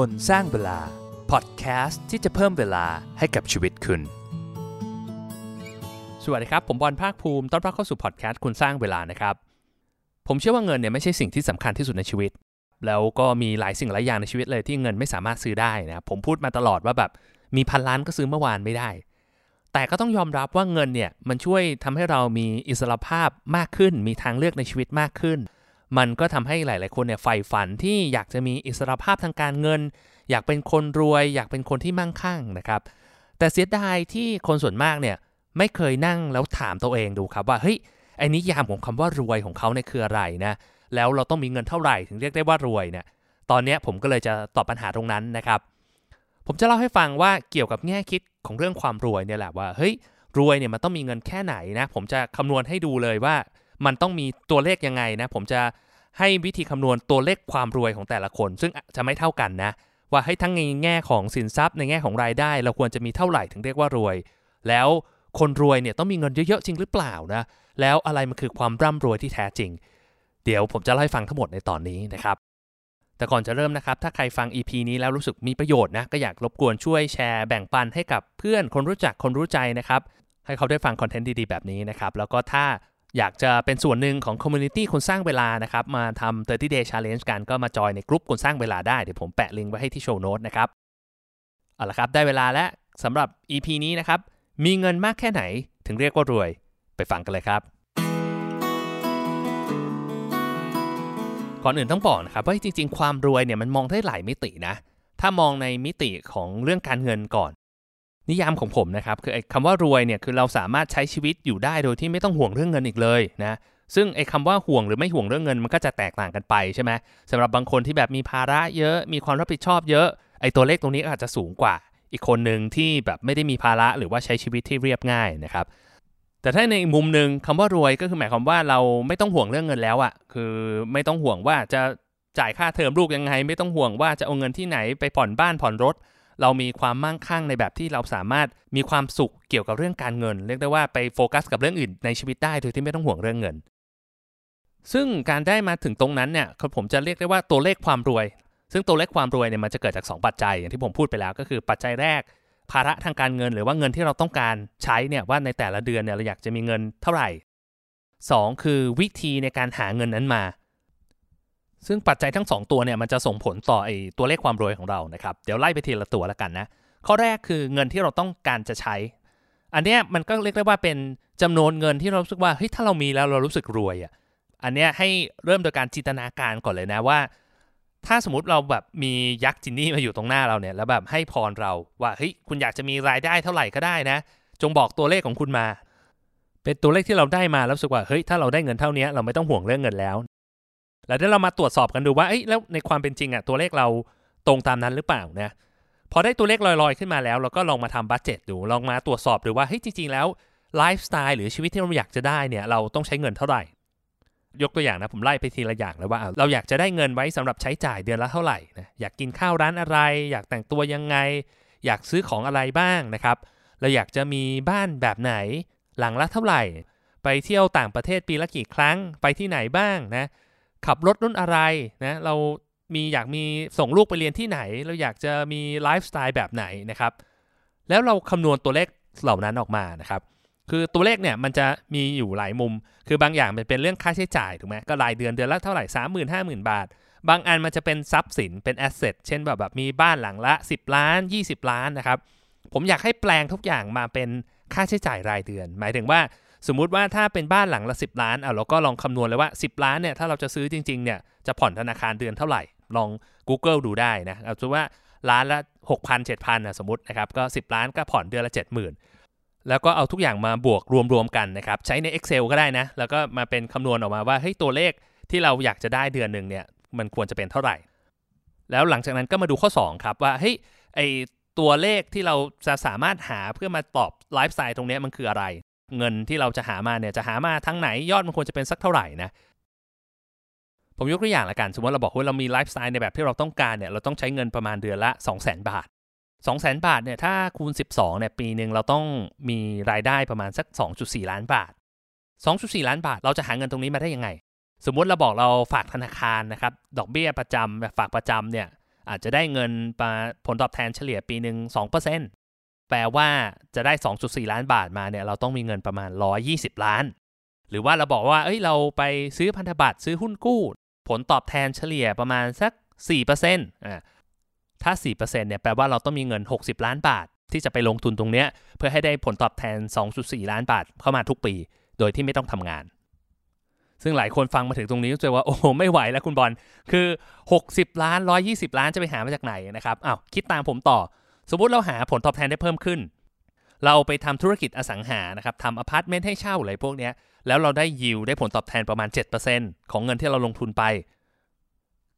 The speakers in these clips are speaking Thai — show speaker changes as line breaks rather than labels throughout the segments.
คนสร้างเวลา พอดแคสต์ที่จะเพิ่มเวลาให้กับชีวิตคุณ สวัสดีครับ ผมบอลภาคภูมิ ต้อนรับเข้าสู่พอดแคสต์คุณสร้างเวลานะครับ ผมเชื่อว่าเงินเนี่ยไม่ใช่สิ่งที่สำคัญที่สุดในชีวิต แล้วก็มีหลายสิ่งหลายอย่างในชีวิตเลยที่เงินไม่สามารถซื้อได้นะผมพูดมาตลอดว่าแบบมีพันล้านก็ซื้อเมื่อวานไม่ได้ แต่ก็ต้องยอมรับว่าเงินเนี่ยมันช่วยทำให้เรามีอิสรภาพมากขึ้น มีทางเลือกในชีวิตมากขึ้น มันก็ทำให้หลาย ๆ คนเนี่ยใฝ่ฝันที่อยากจะมีอิสรภาพทางการเงิน อยากเป็นคนรวย อยากเป็นคนที่มั่งคั่งนะครับ แต่เสียดายที่คนส่วนมากเนี่ยไม่เคยนั่งแล้วถามตัวเองดูครับว่าเฮ้ยไอ้นิยามของคำว่ารวยของเขาเนี่ยคืออะไรนะแล้วเราต้องมีเงินเท่าไหร่ถึงเรียกได้ว่ารวยเนี่ยตอนนี้ผมก็เลยจะตอบปัญหาตรงนั้นนะครับ ผมจะเล่าให้ฟังว่าเกี่ยวกับแง่คิดของเรื่องความรวยเนี่ยแหละว่าเฮ้ยรวยเนี่ยมันต้องมีเงินแค่ไหนนะผมจะคำนวณให้ดูเลยว่า มันต้องมีตัวเลขยังไงนะ ผมจะให้วิธีคำนวณตัวเลขความรวยของแต่ละคน ซึ่งจะไม่เท่ากันนะ ว่าให้ทั้งในแง่ของสินทรัพย์ในแง่ของรายได้ เราควรจะมีเท่าไหร่ถึงเรียกว่ารวย แล้วคนรวยเนี่ยต้องมีเงินเยอะๆจริงหรือเปล่านะ แล้วอะไรมันคือความร่ำรวยที่แท้จริง เดี๋ยวผมจะเล่าให้ฟังทั้งหมดในตอนนี้นะครับ แต่ก่อนจะเริ่มนะครับ ถ้าใครฟัง EP นี้แล้วรู้สึกมีประโยชน์นะ ก็อยากรบกวนช่วยแชร์แบ่งปันให้กับเพื่อนคนรู้จักคนรู้ใจนะครับ ให้เขาได้ฟัง content ดีๆแบบนี้นะครับ แล้วก็ถ้า อยากจะเป็นส่วนหนึ่งของ community คนสร้างเวลานะครับมาทำ30 day challenge กันก็มาจอยในกลุ่มคนสร้างเวลาได้ เดี๋ยวผมแปะลิงก์ไว้ให้ที่ show note นะครับ เอาละครับ ได้เวลาแล้วสำหรับ EP นี้นะครับ มีเงินมากแค่ไหนถึงเรียกว่ารวย ไปฟังกันเลยครับก่อนอื่นต้องบอกนะครับว่าจริงๆ ความรวยเนี่ยมันมองได้หลายมิตินะ ถ้ามองในมิติของเรื่องการเงินก่อน นิยามของผมนะครับคือไอ้คำว่ารวยเนี่ยคือเราสามารถใช้ชีวิตอยู่ได้โดยที่ไม่ต้องห่วงเรื่องเงินอีกเลยนะซึ่งไอ้คำว่าห่วงหรือไม่ห่วงเรื่องเงินมันก็จะแตกต่างกันไปใช่ไหมสำหรับบางคนที่แบบมีภาระเยอะมีความรับผิดชอบเยอะไอ้ตัวเลขตรงนี้อาจจะสูงกว่า อีกคนหนึ่งที่แบบไม่ได้มีภาระหรือว่าใช้ชีวิตที่เรียบง่ายนะครับแต่ถ้าในมุมหนึ่งคำว่ารวยก็คือหมายความว่าเราไม่ต้องห่วงเรื่องเงินแล้วอะคือไม่ต้องห่วงว่าจะจ่ายค่าเทอมลูกยังไง ไม่ต้องห่วงว่าจะเอาเงินที่ไหนไปผ่อนบ้านผ่อนรถ เรามีความมั่งคั่งในแบบที่เราสามารถมีความสุขเกี่ยวกับเรื่องการเงิน เรียกได้ว่าไปโฟกัสกับเรื่องอื่นในชีวิตได้โดยที่ไม่ต้องห่วงเรื่องเงิน ซึ่งการได้มาถึงตรงนั้นเนี่ยผมจะเรียกได้ว่าตัวเลขความรวย ซึ่งตัวเลขความรวยเนี่ยมันจะเกิดจาก 2 ปัจจัยอย่างที่ผมพูดไปแล้วก็คือปัจจัยแรก ภาระทางการเงินหรือว่าเงินที่เราต้องการใช้เนี่ยว่าในแต่ละเดือนเนี่ยเราอยากจะมีเงินเท่าไหร่ 2 คือวิธีในการหาเงินนั้นมา ซึ่งปัจจัยทั้ง 2 ตัวเนี่ยมันจะส่งผลต่อไอ้ตัวเลขความรวยของเรานะครับ เดี๋ยวไล่ไปทีละตัวแล้วกันนะ ข้อแรกคือเงินที่เราต้องการจะใช้ อันเนี้ยมันก็เรียกได้ว่าเป็นจำนวนเงินที่เรารู้สึกว่าเฮ้ยถ้าเรามีแล้วเรารู้สึกรวยอะ อันเนี้ยให้เริ่มโดยการจินตนาการก่อนเลยนะว่า ถ้าสมมติเราแบบมียักษ์จินนี่มาอยู่ตรงหน้าเราเนี่ยแล้วแบบให้พรเราว่าเฮ้ยคุณอยากจะมีรายได้เท่าไหร่ก็ได้นะ จงบอกตัวเลขของคุณมา เป็นตัวเลขที่เราได้มาแล้วรู้สึกว่าเฮ้ยถ้าเราได้เงินเท่านี้เราไม่ต้องห่วงเรื่องเงินแล้ว แล้วเดี๋ยวเรามาตรวจสอบกันดูว่าเอ้ยแล้วในความเป็นจริงอะตัวเลขเราตรงตามนั้นหรือเปล่านะพอได้ตัวเลขลอยๆ ขึ้นมาแล้ว เราก็ลองมาทำบัตเจ็ตดู ลองมาตรวจสอบดูว่าเฮ้ยจริง ๆ แล้วไลฟ์สไตล์หรือชีวิตที่เราอยากจะได้เนี่ยเราต้องใช้เงินเท่าไหร่ ยกตัวอย่างนะผมไล่ไปทีละอย่างเลยว่า เราอยากจะได้เงินไว้สำหรับใช้จ่ายเดือนละเท่าไหร่นะอยากกินข้าวร้านอะไร อยากแต่งตัวยังไง อยากซื้อของอะไรบ้างนะครับ เราอยากจะมีบ้านแบบไหนหลังละเท่าไหร่ ไปเที่ยวต่างประเทศปีละกี่ครั้งไปที่ไหนบ้างนะ ขับรถรุ่นอะไรนะเรามีอยากมีส่งลูกไปเรียนที่ไหน เราอยากจะมีไลฟ์สไตล์แบบไหนนะครับ แล้วเราคำนวณตัวเลขเหล่านั้นออกมานะครับ คือตัวเลขเนี่ยมันจะมีอยู่หลายมุม คือบางอย่างมันเป็นเรื่องค่าใช้จ่ายถูกไหมก็รายเดือนเดือนละเท่าไหร่สามหมื่นห้าหมื่นบาท บางอันมันจะเป็นทรัพย์สินเป็นแอสเซทเช่นแบบแบบมีบ้านหลังละ 10 ล้าน 20 ล้านนะครับ ผมอยากให้แปลงทุกอย่างมาเป็นค่าใช้จ่ายรายเดือน หมายถึงว่า สมมุติว่าถ้าเป็นบ้านหลังละ 10 ล้านเอาเราก็ลองคำนวณเลยว่า 10 ล้านเนี่ยถ้าเราจะซื้อจริงๆเนี่ยจะผ่อนธนาคารเดือนเท่าไหร่ ลอง Google ดูได้นะเอาสมมติว่าล้านละ 6,000 7,000นะสมมตินะครับก็ 10 ล้านก็ผ่อนเดือนละ 70,000 แล้วก็เอาทุกอย่างมาบวกรวมๆกันนะครับใช้ใน Excel ก็ได้นะ แล้วก็มาเป็นคำนวณออกมาว่าเฮ้ยตัวเลขที่เราอยากจะได้เดือนหนึ่งเนี่ยมันควรจะเป็นเท่าไหร่ แล้วหลังจากนั้นก็มาดูข้อ 2 ครับว่าเฮ้ยไอตัวเลขที่เราจะสามารถหาเพื่อมาตอบไลฟ์สไตล์ตรงนี้มันคืออะไร เงินที่เราจะหามาเนี่ยจะหามาทางไหนยอดมันควรจะเป็นสักเท่าไหร่นะผมยกตัวอย่างละกัน สมมติเราบอกว่าเรามีไลฟ์สไตล์ในแบบที่เราต้องการเนี่ยเราต้องใช้เงินประมาณเดือนละ 2 0 0 0 0 0 บาท 2 0 0 0 0 0 บาทเนี่ยถ้าคูณ 12เนี่ยปีหนึ่งเราต้องมีรายได้ประมาณสัก 2.4 ล้านบาท 2.4 ล้านบาท เราจะหาเงินตรงนี้มาได้ยังไง สมมติเราบอกเราฝากธนาคารนะครับดอกเบี้ยประจำแบบฝากประจำเนี่ยอาจจะได้เงินผลตอบแทนเฉลี่ยปีหนึ่ง2% แปลว่าจะได้ 2.4 ล้านบาทมาเนี่ยเราต้องมีเงินประมาณ 120 ล้าน หรือว่าเราบอกว่าเอ้ยเราไปซื้อพันธบัตรซื้อหุ้นกู้ ผลตอบแทนเฉลี่ยประมาณสัก 4%อ่าถ้า 4%เนี่ยแปลว่าเราต้องมีเงิน 60 ล้านบาท ที่จะไปลงทุนตรงเนี้ยเพื่อให้ได้ผลตอบแทน 2.4 ล้านบาทเข้ามาทุกปี โดยที่ไม่ต้องทำงาน ซึ่งหลายคนฟังมาถึงตรงนี้ก็จะว่าโอ้โหไม่ไหวแล้วคุณบอลคือ 60 ล้าน 120 ล้านจะไปหามาจากไหนนะครับอ้าวคิดตามผมต่อ สมมุติเราหาผลตอบแทนได้เพิ่มขึ้น เราไปทำธุรกิจอสังหานะครับทำอพาร์ตเมนต์ให้เช่าอะไรพวกนี้แล้วเราได้ยิวได้ผลตอบแทนประมาณ 7%ของเงินที่เราลงทุนไป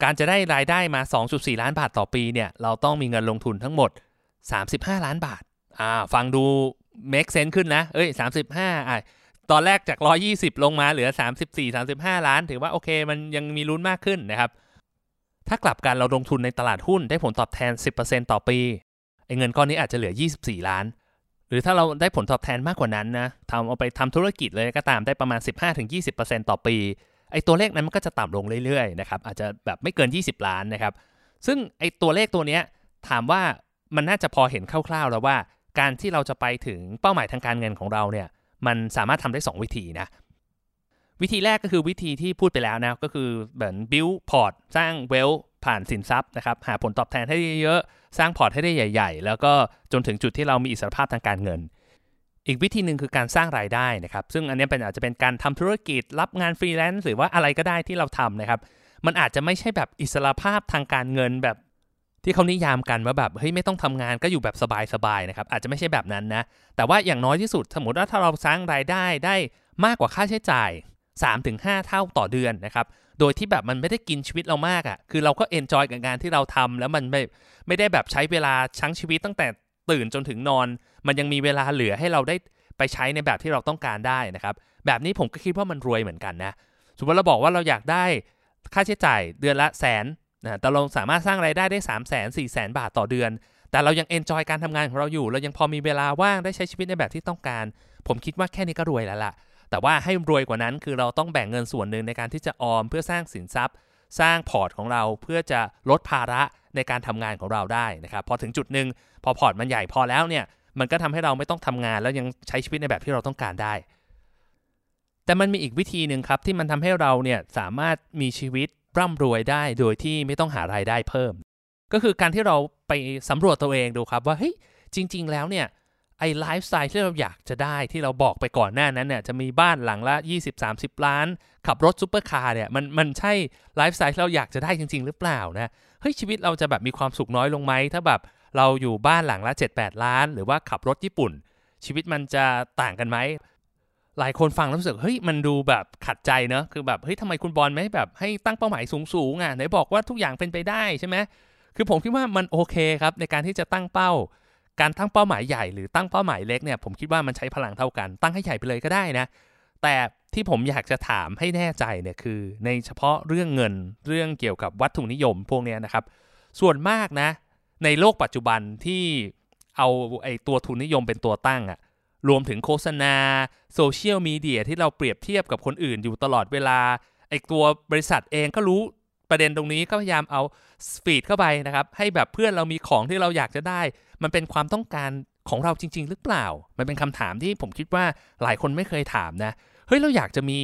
การจะได้รายได้มา 2.4 ล้านบาทต่อปีเนี่ยเราต้องมีเงินลงทุนทั้งหมด 35 ล้านบาทอ่าฟังดู make sense ขึ้นนะเอ้ย 35อ่าตอนแรกจาก 120 ลงมาเหลือ 34 35 ล้าน ถือว่าโอเค มันยังมีลุ้นมากขึ้นนะครับ ถ้ากลับกันเราลงทุนในตลาดหุ้นได้ผลตอบแทน 10%ต่อปี ไอ้เงินก้อนนี้อาจจะเหลือ 24 ล้าน หรือถ้าเราได้ผลตอบแทนมากกว่านั้นนะทำเอาไปทำธุรกิจเลยก็ตามได้ประมาณ 15-20%ต่อปี ไอ้ตัวเลขนั้นมันก็จะต่ำลงเรื่อยๆนะครับอาจจะแบบไม่เกิน 20 ล้านนะครับ ซึ่งไอ้ตัวเลขตัวนี้ถามว่ามันน่าจะพอเห็นคร่าวๆแล้วว่า การที่เราจะไปถึงเป้าหมายทางการเงินของเราเนี่ยมันสามารถทำได้ 2 วิธีนะวิธีแรกก็คือวิธีที่พูดไปแล้วนะก็คือเหมือน build port สร้าง wealth ผ่านสินทรัพย์นะครับหาผลตอบแทนให้เยอะสร้างพอร์ตให้ได้ใหญ่ ๆ แล้วก็จนถึงจุดที่เรามีอิสรภาพทางการเงิน อีกวิธีหนึ่งคือการสร้างรายได้นะครับซึ่งอันนี้เป็นอาจจะเป็นการทำธุรกิจรับงานฟรีแลนซ์หรือว่าอะไรก็ได้ที่เราทำนะครับมันอาจจะไม่ใช่แบบอิสรภาพทางการเงินแบบที่เขานิยามกันว่าแบบเฮ้ยไม่ต้องทำงานก็อยู่แบบสบายๆนะครับอาจจะไม่ใช่แบบนั้นนะแต่ว่าอย่างน้อยที่สุดสมมติว่าถ้าเราสร้างรายได้ได้มากกว่าค่าใช้จ่าย 3-5 เท่าต่อเดือนนะครับโดยที่แบบมันไม่ได้กินชีวิตเรามากอะ่ะคือเราก็ enjoy กับงานที่เราทำแล้วมันไม่ไม่ได้แบบใช้เวลาทั้งชีวิตตั้งแต่ตื่นจนถึงนอน มันยังมีเวลาเหลือให้เราได้ไปใช้ในแบบที่เราต้องการได้นะครับแบบนี้ผมก็คิดว่ามันรวยเหมือนกันนะสมมติเราบอกว่าเราอยากได้ค่าใช้จ่ายเดือนละแสนนะแต่เราสามารถสร้างรายได้ได้ 3 0 0 0 0 0 4 0 0 0 0บาทต่อเดือน แต่เรายัง enjoy การทำงานของเราอยู่ เรายังพอมีเวลาว่างได้ใช้ชีวิตในแบบที่ต้องการ ผมคิดว่าแค่นี้ก็รวยแล้วล่ะ แต่ว่าให้รวยกว่านั้นคือเราต้องแบ่งเงินส่วนหนึ่งในการที่จะออมเพื่อสร้างสินทรัพย์ สร้างพอร์ตของเราเพื่อจะลดภาระในการทำงานของเราได้นะครับพอถึงจุดหนึ่งพอพอร์ตมันใหญ่พอแล้วเนี่ยมันก็ทำให้เราไม่ต้องทำงานแล้วยังใช้ชีวิตในแบบที่เราต้องการได้ แต่มันมีอีกวิธีหนึ่งครับที่มันทำให้เราเนี่ยสามารถมีชีวิตร่ำรวยได้โดยที่ไม่ต้องหารายได้เพิ่ม ก็คือการที่เราไปสำรวจตัวเองดูครับว่าเฮ้ยจริง ๆ แล้วเนี่ย ไอ้ไลฟ์สไตล์ที่เราอยากจะได้ที่เราบอกไปก่อนหน้านั้นเนี่ยจะมีบ้านหลังละ 20-30 ล้าน ขับรถซูเปอร์คาร์เนี่ยมันมันใช่ไลฟ์สไตล์ที่เราอยากจะได้จริง ๆ หรือเปล่านะเฮ้ยชีวิตเราจะแบบมีความสุขน้อยลงไหมถ้าแบบเราอยู่บ้านหลังละ 7-8 ล้าน หรือว่าขับรถญี่ปุ่น ชีวิตมันจะต่างกันไหมหลายคนฟังแล้วรู้สึกเฮ้ยมันดูแบบขัดใจเนอะคือแบบเฮ้ยทำไมคุณบอลไม่แบบให้ตั้งเป้าหมายสูงๆอะไหนบอกว่าทุกอย่างเป็นไปได้ใช่ไหมคือผมคิดว่ามันโอเคครับในการที่จะตั้งเป้า การตั้งเป้าหมายใหญ่หรือตั้งเป้าหมายเล็กเนี่ยผมคิดว่ามันใช้พลังเท่ากัน ตั้งให้ใหญ่ไปเลยก็ได้นะ แต่ที่ผมอยากจะถามให้แน่ใจเนี่ยคือ ในเฉพาะเรื่องเงินเรื่องเกี่ยวกับวัตถุนิยมพวกนี้นะครับ ส่วนมากนะ ในโลกปัจจุบันที่เอาไอ้ตัวทุนนิยมเป็นตัวตั้งอะรวมถึงโฆษณาโซเชียลมีเดียที่เราเปรียบเทียบกับคนอื่นอยู่ตลอดเวลาไอ้ตัวบริษัทเองก็รู้ ประเด็นตรงนี้ก็พยายามเอาฟีดเข้าไปนะครับ ให้แบบเพื่อนเรามีของที่เราอยากจะได้ มันเป็นความต้องการของเราจริง ๆ หรือเปล่า มันเป็นคำถามที่ผมคิดว่าหลายคนไม่เคยถามนะ เฮ้ยเราอยากจะมี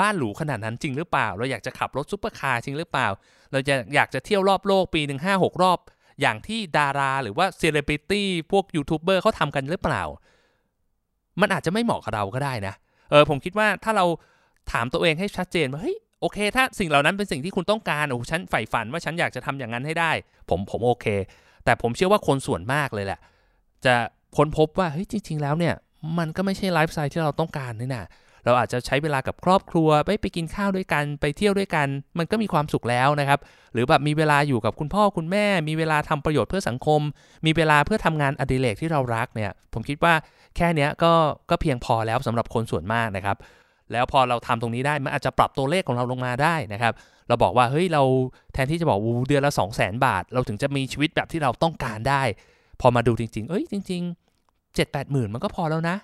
บ้านหรูขนาดนั้นจริงหรือเปล่า เราอยากจะขับรถซุปเปอร์คาร์จริงหรือเปล่า เราจะอยากจะเที่ยวรอบโลกปีหนึ่งห้าหกรอบ อย่างที่ดาราหรือว่าเซเลบริตี้พวกยูทูบเบอร์เขาทำกันหรือเปล่า มันอาจจะไม่เหมาะกับเราก็ได้นะ เออผมคิดว่าถ้าเราถามตัวเองให้ชัดเจนว่าเฮ้ย โอเค ถ้าสิ่งเหล่านั้นเป็นสิ่งที่คุณต้องการโอ้ฉันใฝ่ฝันว่าฉันอยากจะทำอย่างนั้นให้ได้ ผมผมโอเค แต่ผมเชื่อว่าคนส่วนมากเลยแหละ จะค้นพบว่าเฮ้ยจริง ๆ แล้วเนี่ยมันก็ไม่ใช่ไลฟ์สไตล์ที่เราต้องการนี่นะเราอาจจะใช้เวลากับครอบครัวไปไปกินข้าวด้วยกันไปเที่ยวด้วยกัน มันก็มีความสุขแล้วนะครับ หรือแบบมีเวลาอยู่กับคุณพ่อคุณแม่ มีเวลาทำประโยชน์เพื่อสังคม มีเวลาเพื่อทำงานอดิเรกที่เรารักเนี่ย ผมคิดว่าแค่นี้ก็ก็เพียงพอแล้วสำหรับคนส่วนมากนะครับ แล้วพอเราทำตรงนี้ได้มันอาจจะปรับตัวเลขของเราลงมาได้นะครับ เราบอกว่าเฮ้ยเราแทนที่จะบอกวูเดือนละ 2 0 0 0 0 0 บาท เราถึงจะมีชีวิตแบบที่เราต้องการได้ พอมาดูจริง ๆ เอ้ยจริง ๆ 7 8หมื่นมันก็พอแล้วนะ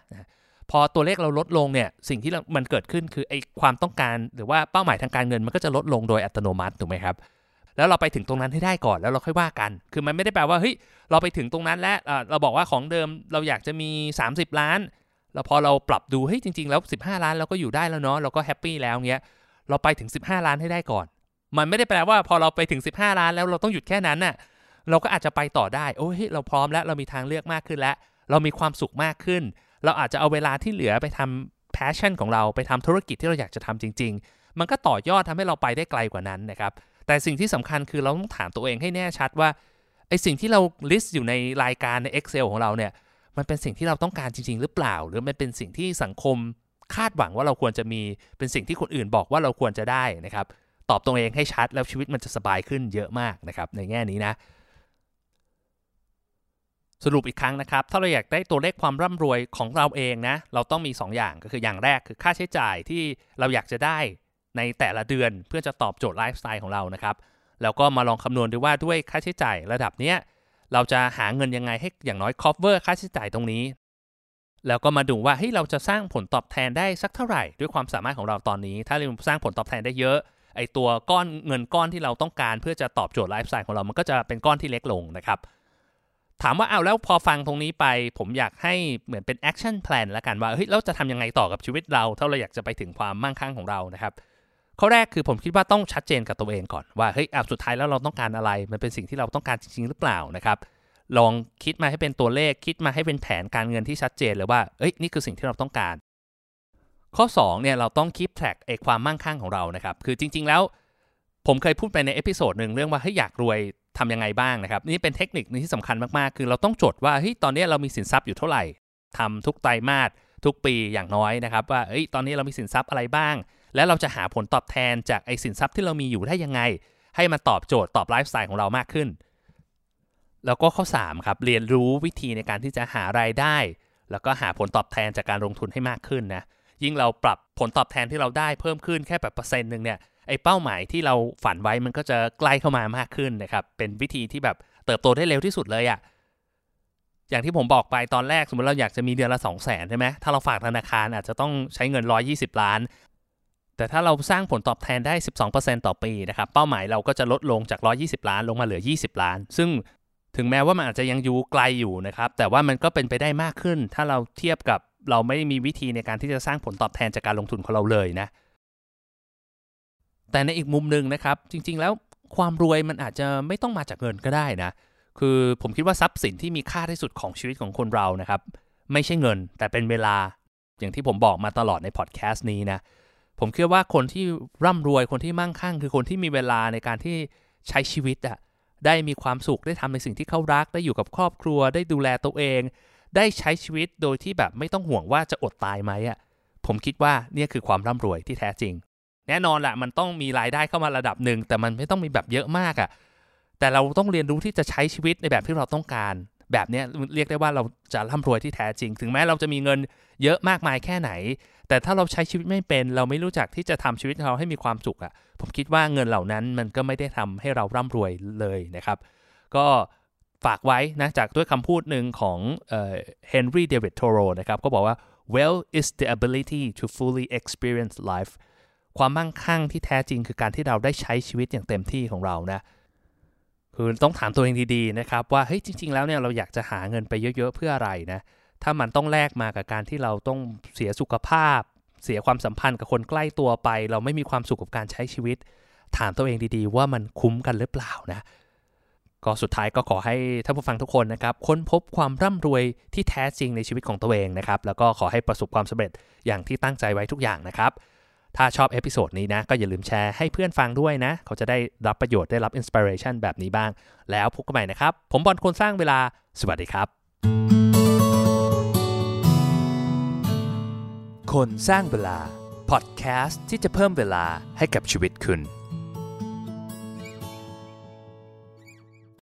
พอตัวเลขเราลดลงเนี่ยสิ่งที่มันเกิดขึ้นคือไอ้ความต้องการหรือว่าเป้าหมายทางการเงินมันก็จะลดลงโดยอัตโนมัติถูกไหมครับแล้วเราไปถึงตรงนั้นให้ได้ก่อนแล้วเราค่อยว่ากัน คือมันไม่ได้แปลว่าเฮ้ยเราไปถึงตรงนั้นแล้วเราบอกว่าของเดิมเราอยากจะมี 30 ล้าน แล้วพอเราปรับดูเฮ้ยจริง ๆ แล้ว 15 ล้านเราก็อยู่ได้แล้วเนาะเราก็แฮปปี้แล้วเงี้ยเราไปถึง 15 ล้านให้ได้ก่อน มันไม่ได้แปลว่าพอเราไปถึง 15 ล้านแล้วเราต้องหยุดแค่นั้นน่ะเราก็อาจจะไปต่อได้โอ้ยเราพร้อมแล้วเรามีทางเลือกมากขึ้นแล้ว เรามีความสุขมากขึ้น เราอาจจะเอาเวลาที่เหลือไปทำ passion ของเราไปทำธุรกิจที่เราอยากจะทำจริง ๆ มันก็ต่อยอดทำให้เราไปได้ไกลกว่านั้นนะครับแต่สิ่งที่สำคัญคือเราต้องถามตัวเองให้แน่ชัดว่าไอสิ่งที่เรา list อยู่ในรายการใน Excel ของเราเนี่ย มันเป็นสิ่งที่เราต้องการจริง ๆ หรือเปล่า หรือมันเป็นสิ่งที่สังคมคาดหวังว่าเราควรจะมีเป็นสิ่งที่คนอื่นบอกว่าเราควรจะได้นะครับ ตอบตัวเองให้ชัดแล้วชีวิตมันจะสบายขึ้นเยอะมากนะครับ ในแง่นี้นะสรุปอีกครั้งนะครับ ถ้าเราอยากได้ตัวเลขความร่ำรวยของเราเองนะ เราต้องมี 2 อย่างก็คืออย่างแรกคือค่าใช้จ่ายที่เราอยากจะได้ในแต่ละเดือนเพื่อจะตอบโจทย์ไลฟ์สไตล์ของเรานะครับ แล้วก็มาลองคำนวณดูว่าด้วยค่าใช้จ่ายระดับเนี้ย เราจะหาเงินยังไงให้อย่างน้อย cover ค่าใช้จ่ายตรงนี้ แล้วก็มาดูว่าเฮ้ยเราจะสร้างผลตอบแทนได้สักเท่าไหร่ ด้วยความสามารถของเราตอนนี้ ถ้าเราสร้างผลตอบแทนได้เยอะไอตัวก้อนเงินก้อนที่เราต้องการเพื่อจะตอบโจทย์ไลฟ์สไตล์ของเรามันก็จะเป็นก้อนที่เล็กลงนะครับ ถามว่าเอาแล้วพอฟังตรงนี้ไป ผมอยากให้เหมือนเป็น action plan แล้วกันว่าเฮ้ยเราจะทำยังไงต่อกับชีวิตเราถ้าเราอยากจะไปถึงความมั่งคั่งของเรานะครับ ข้อแรกคือผมคิดว่าต้องชัดเจนกับตัวเองก่อนว่าเฮ้ยอะสุดท้ายแล้วเราต้องการอะไร มันเป็นสิ่งที่เราต้องการจริงๆหรือเปล่านะครับ ลองคิดมาให้เป็นตัวเลข คิดมาให้เป็นแผนการเงินที่ชัดเจนเลยว่าเอ้ยนี่คือสิ่งที่เราต้องการ ข้อ2เนี่ยเราต้อง keep track ไอความมั่งคั่งของเรานะครับ คือจริง ๆ แล้วผมเคยพูดไปใน episode หนึ่งเรื่องว่าเฮ้ยอยากรวยทำยังไงบ้างนะครับ นี่เป็นเทคนิคนึงที่สำคัญมากๆ คือเราต้องจดว่าเฮ้ยตอนนี้เรามีสินทรัพย์อยู่เท่าไหร่ทำทุกไตรมาสทุกปีอย่างน้อยนะครับ ว่าเฮ้ยตอนนี้เรามีสินทรัพย์อะไรบ้าง แล้วเราจะหาผลตอบแทนจากไอสินทรัพย์ที่เรามีอยู่ได้ยังไง ให้มันตอบโจทย์ตอบไลฟ์สไตล์ของเรามากขึ้น แล้วก็ข้อ 3 ครับ เรียนรู้วิธีในการที่จะหารายได้ แล้วก็หาผลตอบแทนจากการลงทุนให้มากขึ้นนะยิ่งเราปรับผลตอบแทนที่เราได้เพิ่มขึ้นแค่แบบเปอร์เซ็นต์หนึ่งเนี่ยไอ้เป้าหมายที่เราฝันไว้มันก็จะใกล้เข้ามามากขึ้นนะครับเป็นวิธีที่แบบเติบโตได้เร็วที่สุดเลยอะ่ะอย่างที่ผมบอกไปตอนแรกสมมติเราอยากจะมีเดือนละ 2 0 0 0 0นใช่ไหมถ้าเราฝากธนาคารอาจจะต้องใช้เงิน 120 ล้าน แต่ถ้าเราสร้างผลตอบแทนได้ 12%ต่อปีนะครับ เป้าหมายเราก็จะลดลงจาก 120 ล้านลงมาเหลือ 20 ล้าน ซึ่งถึงแม้ว่ามันอาจจะยังอยู่ไกลอยู่นะครับ แต่ว่ามันก็เป็นไปได้มากขึ้น ถ้าเราเทียบกับเราไม่มีวิธีในการที่จะสร้างผลตอบแทนจากการลงทุนของเราเลยนะ แต่ในอีกมุมหนึ่งนะครับ จริง ๆ แล้วความรวยมันอาจจะไม่ต้องมาจากเงินก็ได้นะ คือผมคิดว่าทรัพย์สินที่มีค่าที่สุดของชีวิตของคนเรานะครับ ไม่ใช่เงิน แต่เป็นเวลา อย่างที่ผมบอกมาตลอดในพอดแคสต์นี้นะ ผมคิดว่าคนที่ร่ำรวยคนที่มั่งคั่ง คือคนที่มีเวลาในการที่ใช้ชีวิตอะได้มีความสุขได้ทำในสิ่งที่เขารัก ได้อยู่กับครอบครัว ได้ดูแลตัวเอง ได้ใช้ชีวิตโดยที่แบบไม่ต้องห่วงว่าจะอดตายไหมอะผมคิดว่าเนี่ยคือความร่ำรวยที่แท้จริง แน่นอนแหละมันต้องมีรายได้เข้ามาระดับหนึ่งแต่มันไม่ต้องมีแบบเยอะมากอะแต่เราต้องเรียนรู้ที่จะใช้ชีวิตในแบบที่เราต้องการ แบบนี้เรียกได้ว่าเราจะร่ำรวยที่แท้จริง ถึงแม้เราจะมีเงินเยอะมากมายแค่ไหน แต่ถ้าเราใช้ชีวิตไม่เป็นเราไม่รู้จักที่จะทำชีวิตเราให้มีความสุขอะ่ะผมคิดว่าเงินเหล่านั้นมันก็ไม่ได้ทำให้เราร่ำรวยเลยนะครับ ก็ฝากไว้นะจากด้วยคำพูดหนึ่งของเฮนรี่เดวิดโทโรนะครับก็บอกว่า well is the ability to fully experience life ความมั่งคั่งที่แท้จริงคือการที่เราได้ใช้ชีวิตอย่างเต็มที่ของเรานะ คือต้องถามตัวเองดีๆนะครับว่าเฮ้ยจริง ๆ แล้วเนี่ยเราอยากจะหาเงินไปเยอะๆเพื่ออะไรนะถ้ามันต้องแลกมากับการที่เราต้องเสียสุขภาพ เสียความสัมพันธ์กับคนใกล้ตัวไป เราไม่มีความสุขกับการใช้ชีวิต ถามตัวเองดีๆ ว่ามันคุ้มกันหรือเปล่านะก็สุดท้ายก็ขอให้ท่านผู้ฟังทุกคนนะครับค้นพบความร่ำรวยที่แท้จริงในชีวิตของตัวเองนะครับแล้วก็ขอให้ประสบความสำเร็จอย่างที่ตั้งใจไว้ทุกอย่างนะครับ ถ้าชอบ episode นี้นะ ก็อย่าลืมแชร์ให้เพื่อนฟังด้วยนะ เขาจะได้รับประโยชน์ได้รับ inspiration แบบนี้บ้าง แล้วพบกันใหม่นะครับ ผมบอลคนสร้างเวลา สวัสดีครับ คนสร้างเวลา พอดแคสต์ที่จะเพิ่มเวลาให้กับชีวิตคุณ